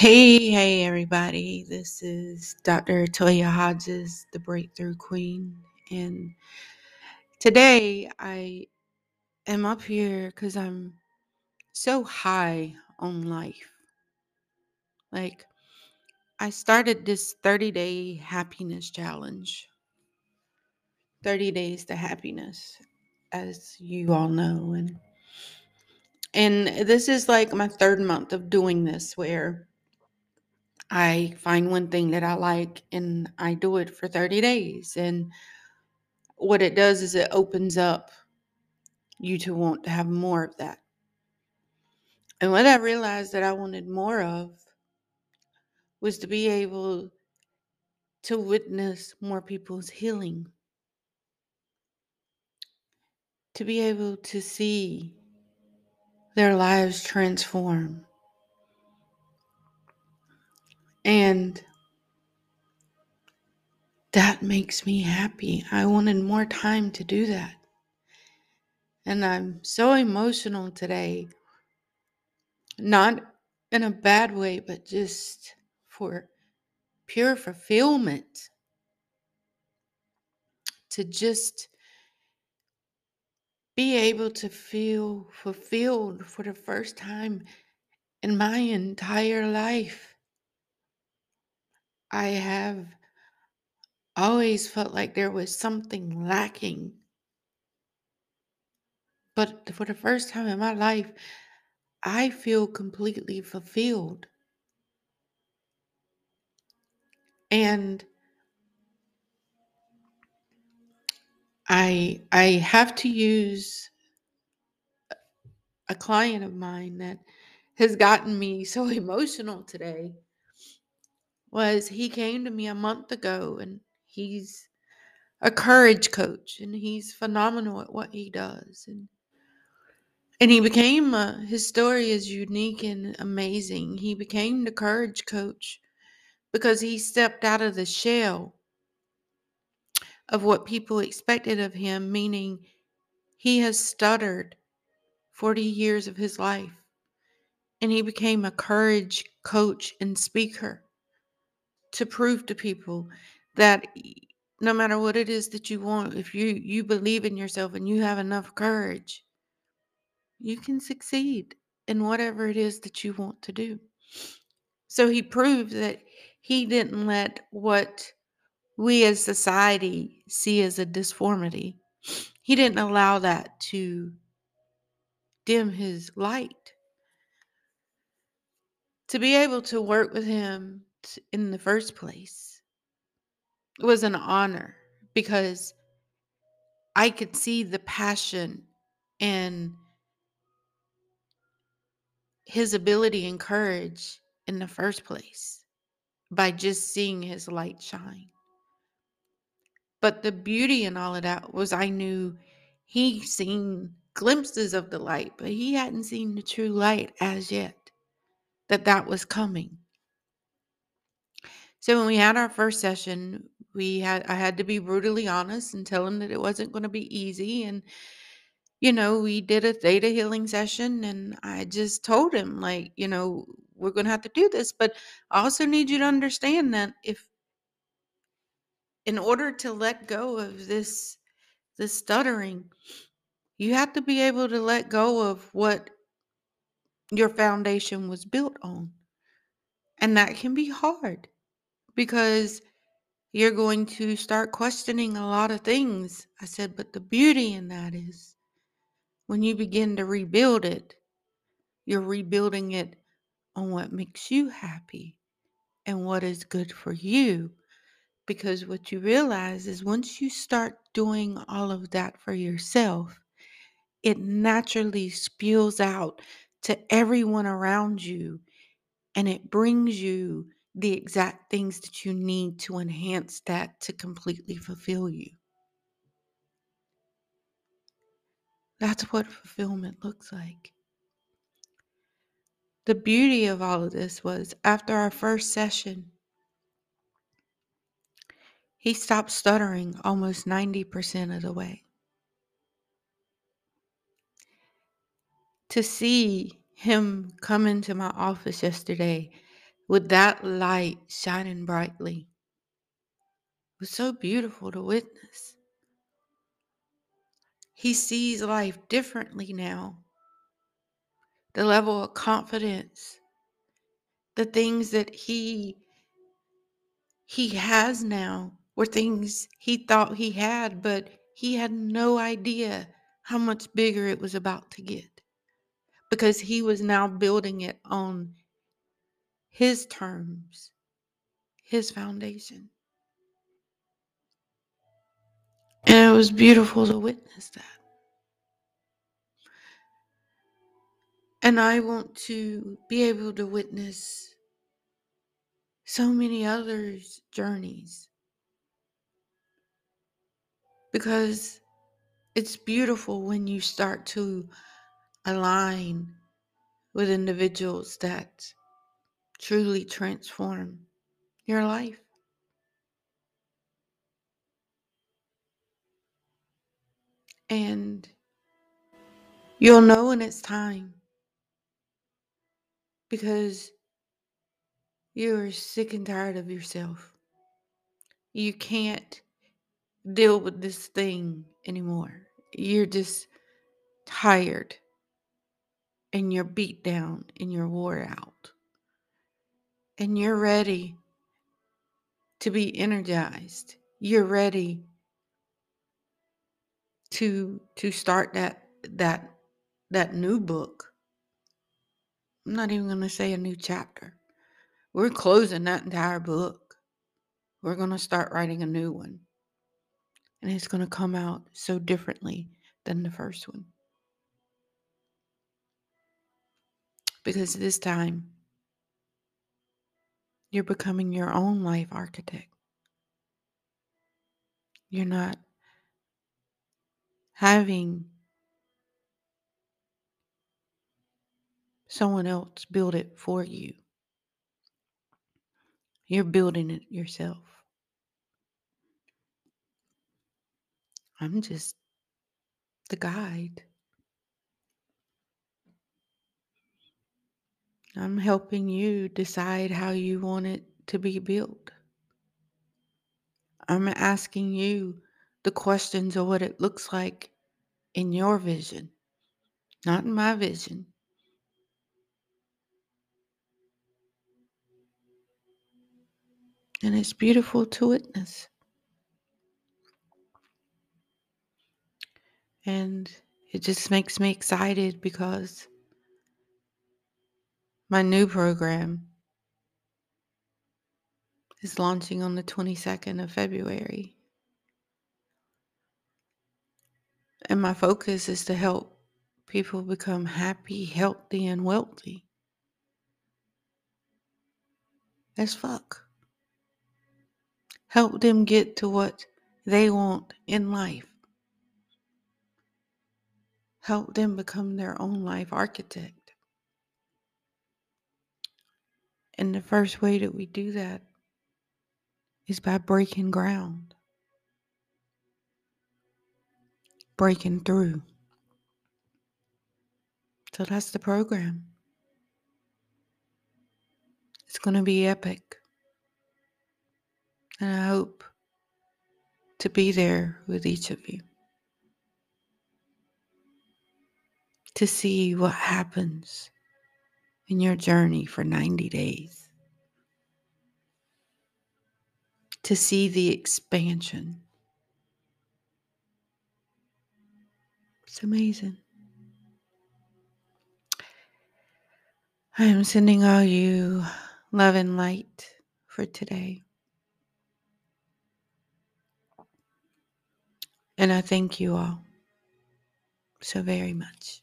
Hey, hey, everybody. This is Dr. Toya Hodges, the Breakthrough Queen. And today I am up here because I'm so high on life. Like, I started this 30 day happiness challenge 30 days to happiness, as you all know. And and this is like my third month of doing this where I find one thing that I like and I do it for 30 days. And what it does is it opens up you to want to have more of that. And what I realized that I wanted more of was to be able to witness more people's healing, to be able to see their lives transform. And that makes me happy. I wanted more time to do that. And I'm so emotional today. Not in a bad way, but just for pure fulfillment. To just be able to feel fulfilled for the first time in my entire life. I have always felt like there was something lacking. But for the first time in my life, I feel completely fulfilled. And I I have to use a client of mine that has gotten me so emotional today was he came to me a month ago and he's a courage coach and he's phenomenal at what he does and and he became uh, his story is unique and amazing. He became the courage coach because he stepped out of the shell of what people expected of him meaning he has stuttered 40 years of his life and he became a courage coach and speaker to prove to people that no matter what it is that you want if you you believe in yourself and you have enough courage you can succeed in whatever it is that you want to do. So he proved that he didn't let what we as society see as a disformity. He didn't allow that to dim his light. To be able to work with him in the first place It was an honor because I could see the passion and his ability and courage in the first place by just seeing his light shine. But the beauty in all of that was I knew he seen glimpses of the light, but he hadn't seen the true light as yet that that was coming. So when we had our first session, we had I had to be brutally honest and tell him that it wasn't going to be easy and you know, we did a theta healing session and I just told him like, you know, we're going to have to do this, but I also need you to understand that if in order to let go of this this stuttering, you have to be able to let go of what your foundation was built on. And that can be hard because you're going to start questioning a lot of things. I said, but the beauty in that is when you begin to rebuild it, you're rebuilding it on what makes you happy and what is good for you. Because what you realize is once you start doing all of that for yourself, it naturally spews out to everyone around you and it brings you the exact things that you need to enhance that to completely fulfill you. That's what fulfillment looks like. The beauty of all of this was after our first session, he stopped stuttering almost 90% of the way. To see him come into my office yesterday with that light shining brightly. It was so beautiful to witness. He sees life differently now. The level of confidence, the things that he he has now were things he thought he had, but he had no idea how much bigger it was about to get because he was now building it on his terms, his foundation. And it was beautiful to witness that. And I want to be able to witness so many others' journeys because it's beautiful when you start to align with individuals that truly transform your life. And you'll know when it's time because you're sick and tired of yourself. You can't deal with this thing anymore. You're just tired and you're beat down and you're wore out. And you're ready to be energized. You're ready to to start that that that new book. I'm not even going to say a new chapter. We're closing that entire book. We're going to start writing a new one. And it's going to come out so differently than the first one. Because this time, you're becoming your own life architect. You're not having someone else build it for you. You're building it yourself. I'm just the guide. I'm helping you decide how you want it to be built. I'm asking you the questions of what it looks like in your vision, not in my vision. And it's beautiful to witness. And it just makes me excited because my new program is launching on the 22nd of February. And my focus is to help people become happy, healthy, and wealthy. As fuck. Help them get to what they want in life. Help them become their own life architect. And the first way that we do that is by breaking ground, breaking through. So that's the program. It's going to be epic. And I hope to be there with each of you to see what happens in your journey for 90 days, to see the expansion. It's amazing. I am sending all you love and light for today. And I thank you all so very much.